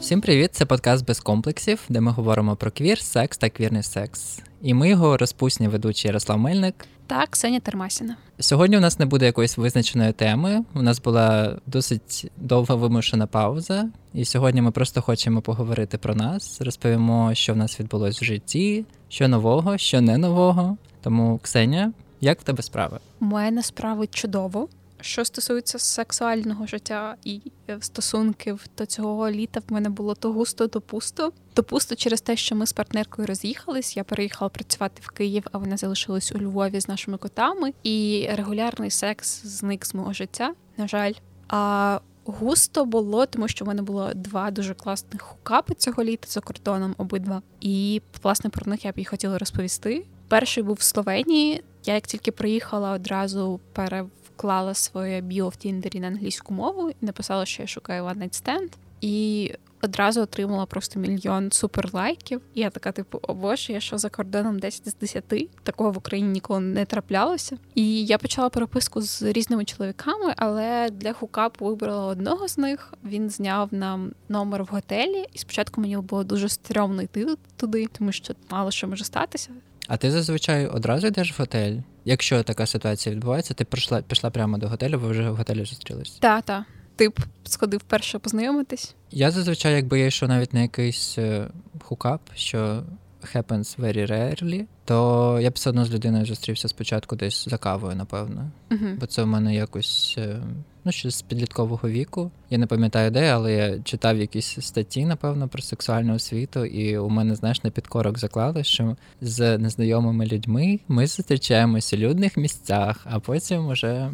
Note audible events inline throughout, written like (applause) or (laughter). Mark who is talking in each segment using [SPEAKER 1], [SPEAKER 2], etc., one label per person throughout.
[SPEAKER 1] Всім привіт! Це подкаст без комплексів, де ми говоримо про квір, секс та квірний секс. І ми його розпусні ведучі Ярослав Мельник
[SPEAKER 2] та Ксенія Термасіна.
[SPEAKER 1] Сьогодні у нас не буде якоїсь визначеної теми. У нас була досить довга вимушена пауза, і сьогодні ми просто хочемо поговорити про нас, розповімо, що в нас відбулось в житті, що нового, що не нового. Тому, Ксенія, як в тебе справи?
[SPEAKER 2] У мене справи чудово. Що стосується сексуального життя і е, стосунків, то цього літа в мене було то густо, то пусто. То пусто через те, що ми з партнеркою роз'їхались. Я переїхала працювати в Київ, а вона залишилась у Львові з нашими котами. І регулярний секс зник з мого життя. На жаль, а густо було, тому що в мене було два дуже класних хукапи цього літа за кордоном, обидва. І власне про них я б і хотіла розповісти. Перший був в Словенії. Я як тільки приїхала, одразу пере вклала своє біо в Тіндері на англійську мову написала, що я шукаю one night stand. І одразу отримала просто мільйон суперлайків. І я така, типу, о боже, я що за кордоном 10 з 10? Такого в Україні ніколи не траплялося. І я почала переписку з різними чоловіками, але для хукапу вибрала одного з них. Він зняв нам номер в готелі, і спочатку мені було дуже стрьомно йти туди, тому що мало що може статися.
[SPEAKER 1] А ти зазвичай одразу йдеш в готель? Якщо така ситуація відбувається, ти прийшла пішла прямо до готелю, ви вже в готелі зустрілись?
[SPEAKER 2] Так, так. Ти б сходив перше познайомитись?
[SPEAKER 1] Я зазвичай, якби я йшов навіть на якийсь е, хукап, що happens very rarely, то я б все одно з людиною зустрівся спочатку десь за кавою, напевно.
[SPEAKER 2] Uh-huh.
[SPEAKER 1] Бо це в мене якось е, ну, ще з підліткового віку. Я не пам'ятаю де, але я читав якісь статті, напевно, про сексуальну освіту, і у мене, знаєш, на підкорок заклали, що з незнайомими людьми ми зустрічаємося у людних місцях, а потім уже.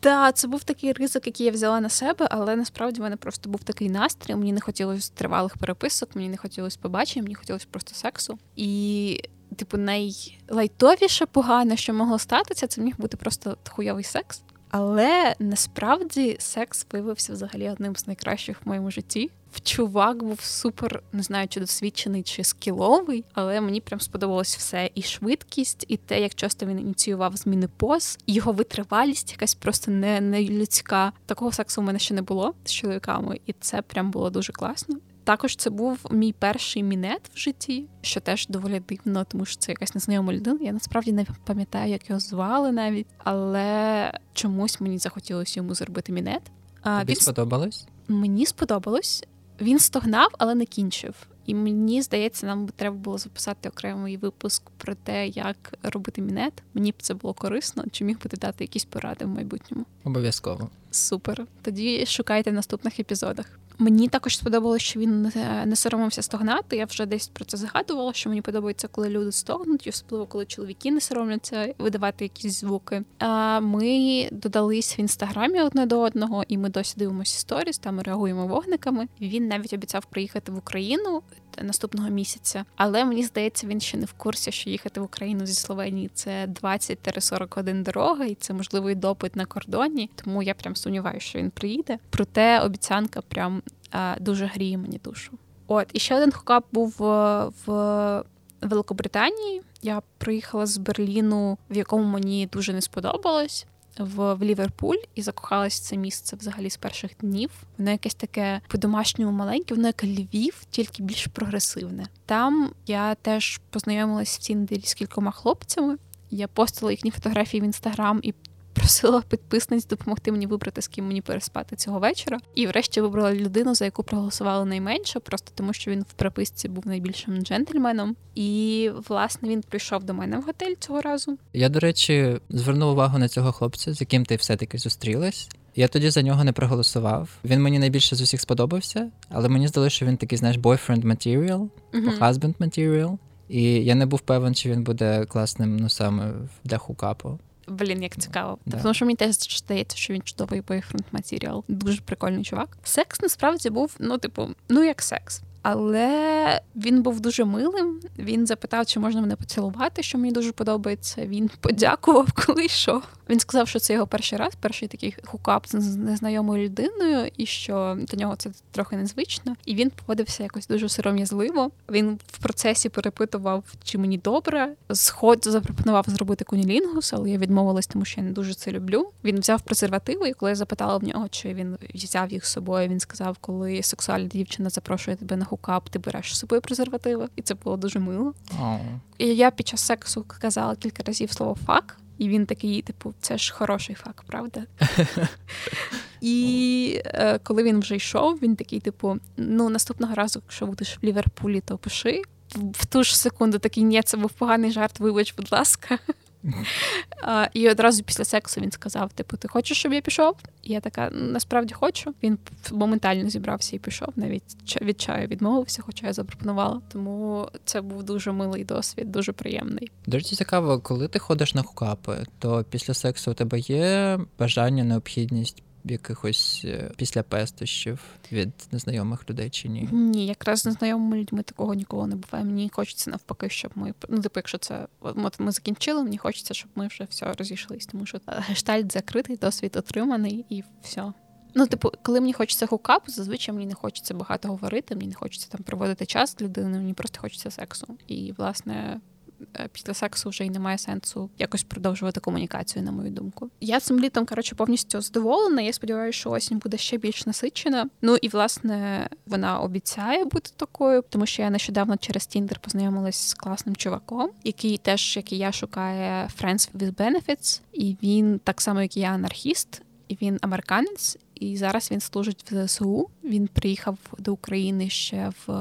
[SPEAKER 2] Так, це був такий ризик, який я взяла на себе, але насправді в мене просто був такий настрій. Мені не хотілося тривалих переписок, мені не хотілося побачення, мені хотілося просто сексу. І, типу, найлайтовіше погане, що могло статися, це міг бути просто хуйовий секс. Але насправді секс виявився взагалі одним з найкращих в моєму житті. Чувак був супер, не знаю, чи досвідчений, чи скіловий, але мені прям сподобалось все. І швидкість, і те, як часто він ініціював зміни поз, його витривалість, якась просто не, не людська. Такого сексу у мене ще не було з чоловіками, і це прям було дуже класно. Також це був мій перший мінет в житті, що теж доволі дивно, тому що це якась незнайома людина. Я насправді не пам'ятаю, як його звали навіть, але чомусь мені захотілося йому зробити мінет.
[SPEAKER 1] Тобі він... сподобалось?
[SPEAKER 2] Мені сподобалось. Він стогнав, але не кінчив. І мені здається, нам треба було записати окремий випуск про те, як робити мінет. Мені б це було корисно. Чи міг би ти дати якісь поради в майбутньому?
[SPEAKER 1] Обов'язково.
[SPEAKER 2] Супер. Тоді шукайте в наступних епізодах. Мені також сподобалося, що він не соромився стогнати. Я вже десь про це згадувала, що мені подобається, коли люди стогнуть, особливо коли чоловіки не соромляться видавати якісь звуки. А ми додались в інстаграмі одне до одного, і ми досі дивимося сторіс, там реагуємо вогниками. Він навіть обіцяв приїхати в Україну наступного місяця. Але мені здається, він ще не в курсі, що їхати в Україну зі Словенії це 20-41 дорога, і це можливий допит на кордоні. Тому я прям сумніваюся, що він приїде. Проте обіцянка прям а, дуже гріє мені душу. От і ще один хукап був е, в Великобританії. Я приїхала з Берліну, в якому мені дуже не сподобалось в, в Ліверпуль і закохалась в це місце взагалі з перших днів. Воно якесь таке по-домашньому маленьке, воно як Львів, тільки більш прогресивне. Там я теж познайомилась в Тіндері з кількома хлопцями. Я постила їхні фотографії в інстаграм і просила підписниць допомогти мені вибрати, з ким мені переспати цього вечора. І врешті вибрала людину, за яку проголосували найменше, просто тому що він в приписці був найбільшим джентльменом. І власне він прийшов до мене в готель цього разу.
[SPEAKER 1] Я, до речі, звернув увагу на цього хлопця, з яким ти все-таки зустрілась. Я тоді за нього не проголосував. Він мені найбільше з усіх сподобався, але мені здалося, що він такий, знаєш, boyfriend material, uh-huh. husband material. І я не був певен, чи він буде класним, ну саме для хукапу.
[SPEAKER 2] Блін, як цікаво. Да. Тому що мені теж здається, що він чудовий бойфренд матеріал. Дуже прикольний чувак. Секс насправді був, ну, типу, ну як секс. Але він був дуже милим. Він запитав, чи можна мене поцілувати, що мені дуже подобається. Він (laughs) подякував, коли йшов. Він сказав, що це його перший раз, перший такий хукап з незнайомою людиною, і що для нього це трохи незвично. І він поводився якось дуже сором'язливо. Він в процесі перепитував, чи мені добре. Сход запропонував зробити кунілінгус, але я відмовилась, тому що я не дуже це люблю. Він взяв презервативи, і коли я запитала в нього, чи він взяв їх з собою, він сказав, коли сексуальна дівчина запрошує тебе на хукап, ти береш з собою презервативи, і це було дуже мило.
[SPEAKER 1] Oh.
[SPEAKER 2] І я під час сексу казала кілька разів слово фак. І він такий, типу, це ж хороший факт, правда? (laughs) І е, коли він вже йшов, він такий, типу, ну наступного разу, якщо будеш в Ліверпулі, то пиши. В ту ж секунду такий, ні, це був поганий жарт, вибач, будь ласка. І одразу після сексу він сказав: Типу, ти хочеш, щоб я пішов? І я така насправді хочу. Він моментально зібрався і пішов. Навіть від чаю відмовився, хоча я запропонувала. Тому це був дуже милий досвід, дуже приємний.
[SPEAKER 1] Дуже цікаво, коли ти ходиш на хукапи, то після сексу у тебе є бажання, необхідність якихось е, після пестощів від незнайомих людей чи ні?
[SPEAKER 2] Ні, якраз з незнайомими людьми такого ніколи не буває. Мені хочеться навпаки, щоб ми ну, типу, якщо це от ми закінчили, мені хочеться, щоб ми вже все розійшлись, тому що гештальт закритий, досвід отриманий і все. Ну, типу, коли мені хочеться хукапу, зазвичай мені не хочеться багато говорити, мені не хочеться там проводити час з людиною, мені просто хочеться сексу. І, власне, Е, після сексу вже й немає сенсу якось продовжувати комунікацію, на мою думку. Я цим літом коротше повністю задоволена. Я сподіваюся, що осінь буде ще більш насичена. Ну і власне вона обіцяє бути такою, тому що я нещодавно через Тіндер познайомилась з класним чуваком, який теж як і я шукає Friends with Benefits, і він так само, як і я, анархіст, і він американець і зараз він служить в ЗСУ. Він приїхав до України ще в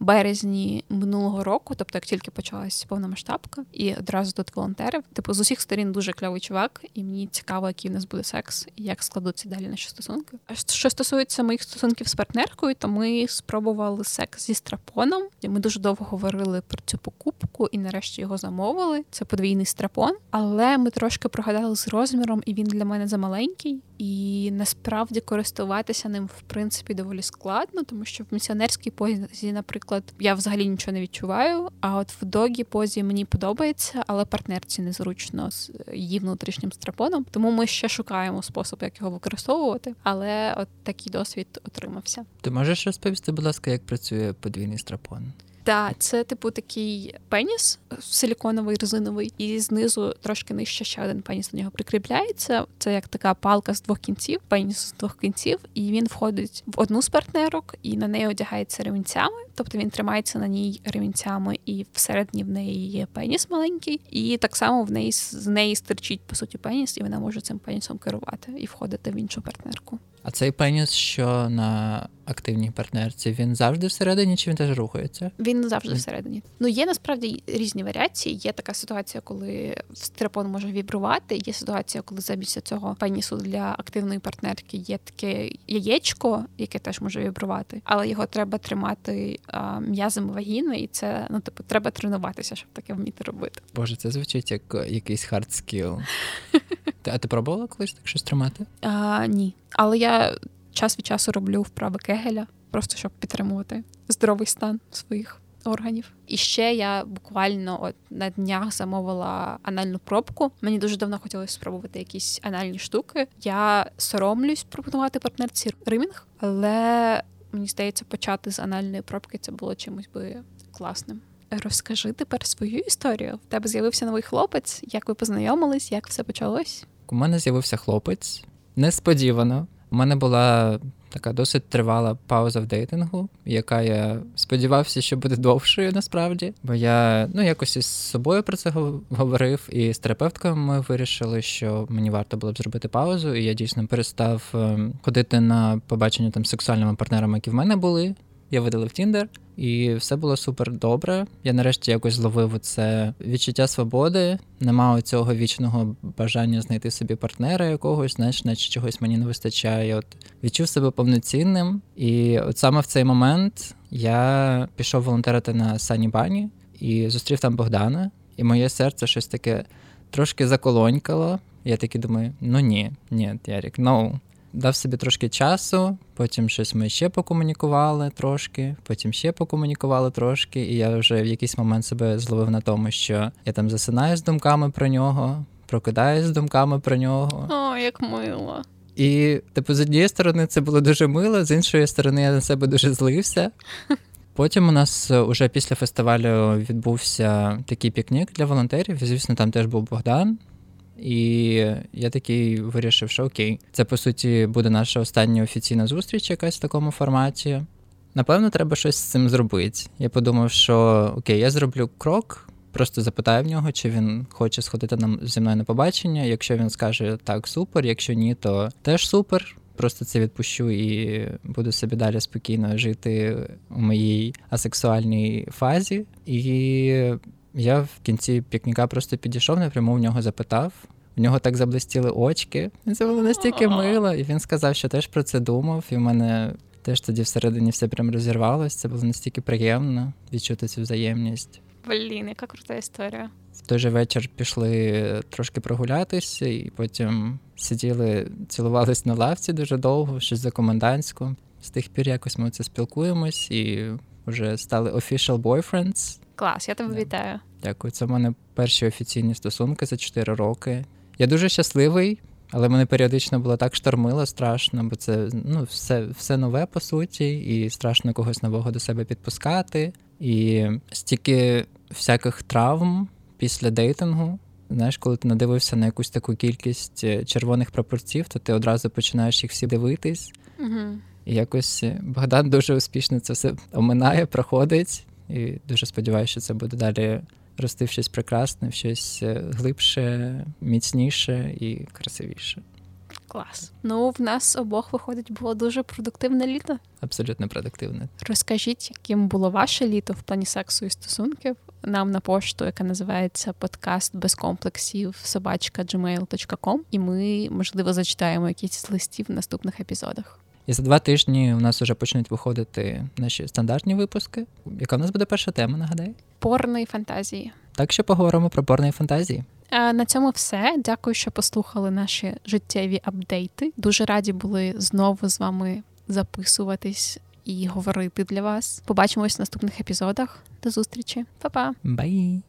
[SPEAKER 2] березні минулого року, тобто як тільки почалась повномасштабка, і одразу тут волонтерів. Типу з усіх сторін дуже кльовий чувак, і мені цікаво, який в нас буде секс і як складуться далі наші стосунки. А що стосується моїх стосунків з партнеркою, то ми спробували секс зі страпоном. Ми дуже довго говорили про цю покупку, і нарешті його замовили. Це подвійний страпон, але ми трошки прогадали з розміром, і він для мене замаленький. І насправді користуватися ним в принципі доволі складно, тому що в місіонерській позі, наприклад, я взагалі нічого не відчуваю. А от в догі позі мені подобається, але партнерці незручно з її внутрішнім страпоном. Тому ми ще шукаємо спосіб, як його використовувати. Але от такий досвід отримався.
[SPEAKER 1] Ти можеш розповісти, будь ласка, як працює подвійний страпон?
[SPEAKER 2] Так, це типу такий пеніс силіконовий, резиновий, і знизу трошки нижче ще один пеніс до нього прикріпляється. Це як така палка з двох кінців, пеніс з двох кінців, і він входить в одну з партнерок і на неї одягається ремінцями. Тобто він тримається на ній ремінцями, і всередині в неї є пеніс маленький, і так само в неї з неї стирчить по суті пеніс, і вона може цим пенісом керувати і входити в іншу партнерку.
[SPEAKER 1] А цей пеніс, що на активній партнерці, він завжди всередині чи він теж рухається?
[SPEAKER 2] Він завжди всередині. Ну є насправді різні варіації. Є така ситуація, коли strap-on може вібрувати. Є ситуація, коли замість цього пенісу для активної партнерки є таке яєчко, яке теж може вібрувати, але його треба тримати а, м'язами вагіни, і це ну типу треба тренуватися, щоб таке вміти робити.
[SPEAKER 1] Боже, це звучить як якийсь hard skill. (laughs) А ти пробувала колись так щось тримати?
[SPEAKER 2] А, Ні. Але я час від часу роблю вправи кегеля, просто щоб підтримувати здоровий стан своїх органів. І ще я буквально от на днях замовила анальну пробку. Мені дуже давно хотілося спробувати якісь анальні штуки. Я соромлюсь пропонувати партнерці римінг, але мені здається, почати з анальної пробки це було чимось би класним. Розкажи тепер свою історію. В тебе з'явився новий хлопець. Як ви познайомились? Як все почалось?
[SPEAKER 1] У мене з'явився хлопець несподівано. У мене була така досить тривала пауза в дейтингу, яка я сподівався, що буде довшою насправді. Бо я ну якось із собою про це говорив, і з терапевткою ми вирішили, що мені варто було б зробити паузу, і я дійсно перестав ем, ходити на побачення там з сексуальними партнерами, які в мене були. Я видалив Тіндер, і все було супер добре. Я нарешті якось зловив це відчуття свободи. Нема цього вічного бажання знайти собі партнера якогось, знаєш, наче чогось мені не вистачає. От відчув себе повноцінним. І от саме в цей момент я пішов волонтерити на Сані Бані і зустрів там Богдана. І моє серце щось таке трошки заколонькало. Я таки думаю: ну ні, ні, Ярік, no. Дав собі трошки часу, потім щось ми ще покомунікували трошки, потім ще покомунікували трошки, і я вже в якийсь момент себе зловив на тому, що я там засинаю з думками про нього, прокидаюсь з думками про нього.
[SPEAKER 2] О, як мило.
[SPEAKER 1] І, типу, з однієї сторони, це було дуже мило, з іншої сторони, я на себе дуже злився. (laughs) Потім у нас уже після фестивалю відбувся такий пікнік для волонтерів. І, звісно, там теж був Богдан. І я такий вирішив, що окей, це по суті буде наша остання офіційна зустріч, якась в такому форматі. Напевно, треба щось з цим зробити. Я подумав, що окей, я зроблю крок, просто запитаю в нього, чи він хоче сходити нам зі мною на побачення. Якщо він скаже так, супер, якщо ні, то теж супер. Просто це відпущу і буду собі далі спокійно жити у моїй асексуальній фазі. І я в кінці пікніка просто підійшов напряму в нього запитав. У нього так заблистіли очки. Це було настільки мило, і він сказав, що теж про це думав. І в мене теж тоді всередині все прям розірвалось. Це було настільки приємно відчути цю взаємність.
[SPEAKER 2] Блін, яка крута історія.
[SPEAKER 1] В той же вечір пішли трошки прогулятися, і потім сиділи, цілувались на лавці дуже довго, щось за комендантську. З тих пір якось ми це спілкуємось і вже стали official boyfriends.
[SPEAKER 2] Клас, я тебе вітаю.
[SPEAKER 1] Дякую. Це в мене перші офіційні стосунки за 4 роки. Я дуже щасливий, але мене періодично було так штормило страшно, бо це ну, все, все нове по суті, і страшно когось нового до себе підпускати. І стільки всяких травм після дейтингу. Знаєш, коли ти надивився на якусь таку кількість е, червоних прапорців, то ти одразу починаєш їх всі дивитись.
[SPEAKER 2] Угу.
[SPEAKER 1] І якось Богдан дуже успішно це все оминає, проходить. І дуже сподіваюся, що це буде далі рости в щось прекрасне, в щось е, глибше, міцніше і красивіше.
[SPEAKER 2] Клас. Ну, в нас обох виходить було дуже продуктивне літо.
[SPEAKER 1] Абсолютно продуктивне.
[SPEAKER 2] Розкажіть, яким було ваше літо в плані сексу і стосунків нам на пошту, яка називається подкаст без комплексів собачка gmail.com, і ми, можливо, зачитаємо якісь листів в наступних епізодах.
[SPEAKER 1] І за два тижні у нас вже почнуть виходити наші стандартні випуски. Яка в нас буде перша тема, нагадай?
[SPEAKER 2] Порної фантазії.
[SPEAKER 1] Так що поговоримо про порної фантазії.
[SPEAKER 2] На цьому все. Дякую, що послухали наші життєві апдейти. Дуже раді були знову з вами записуватись і говорити для вас. Побачимось в наступних епізодах. До зустрічі, Па-па!
[SPEAKER 1] Бай!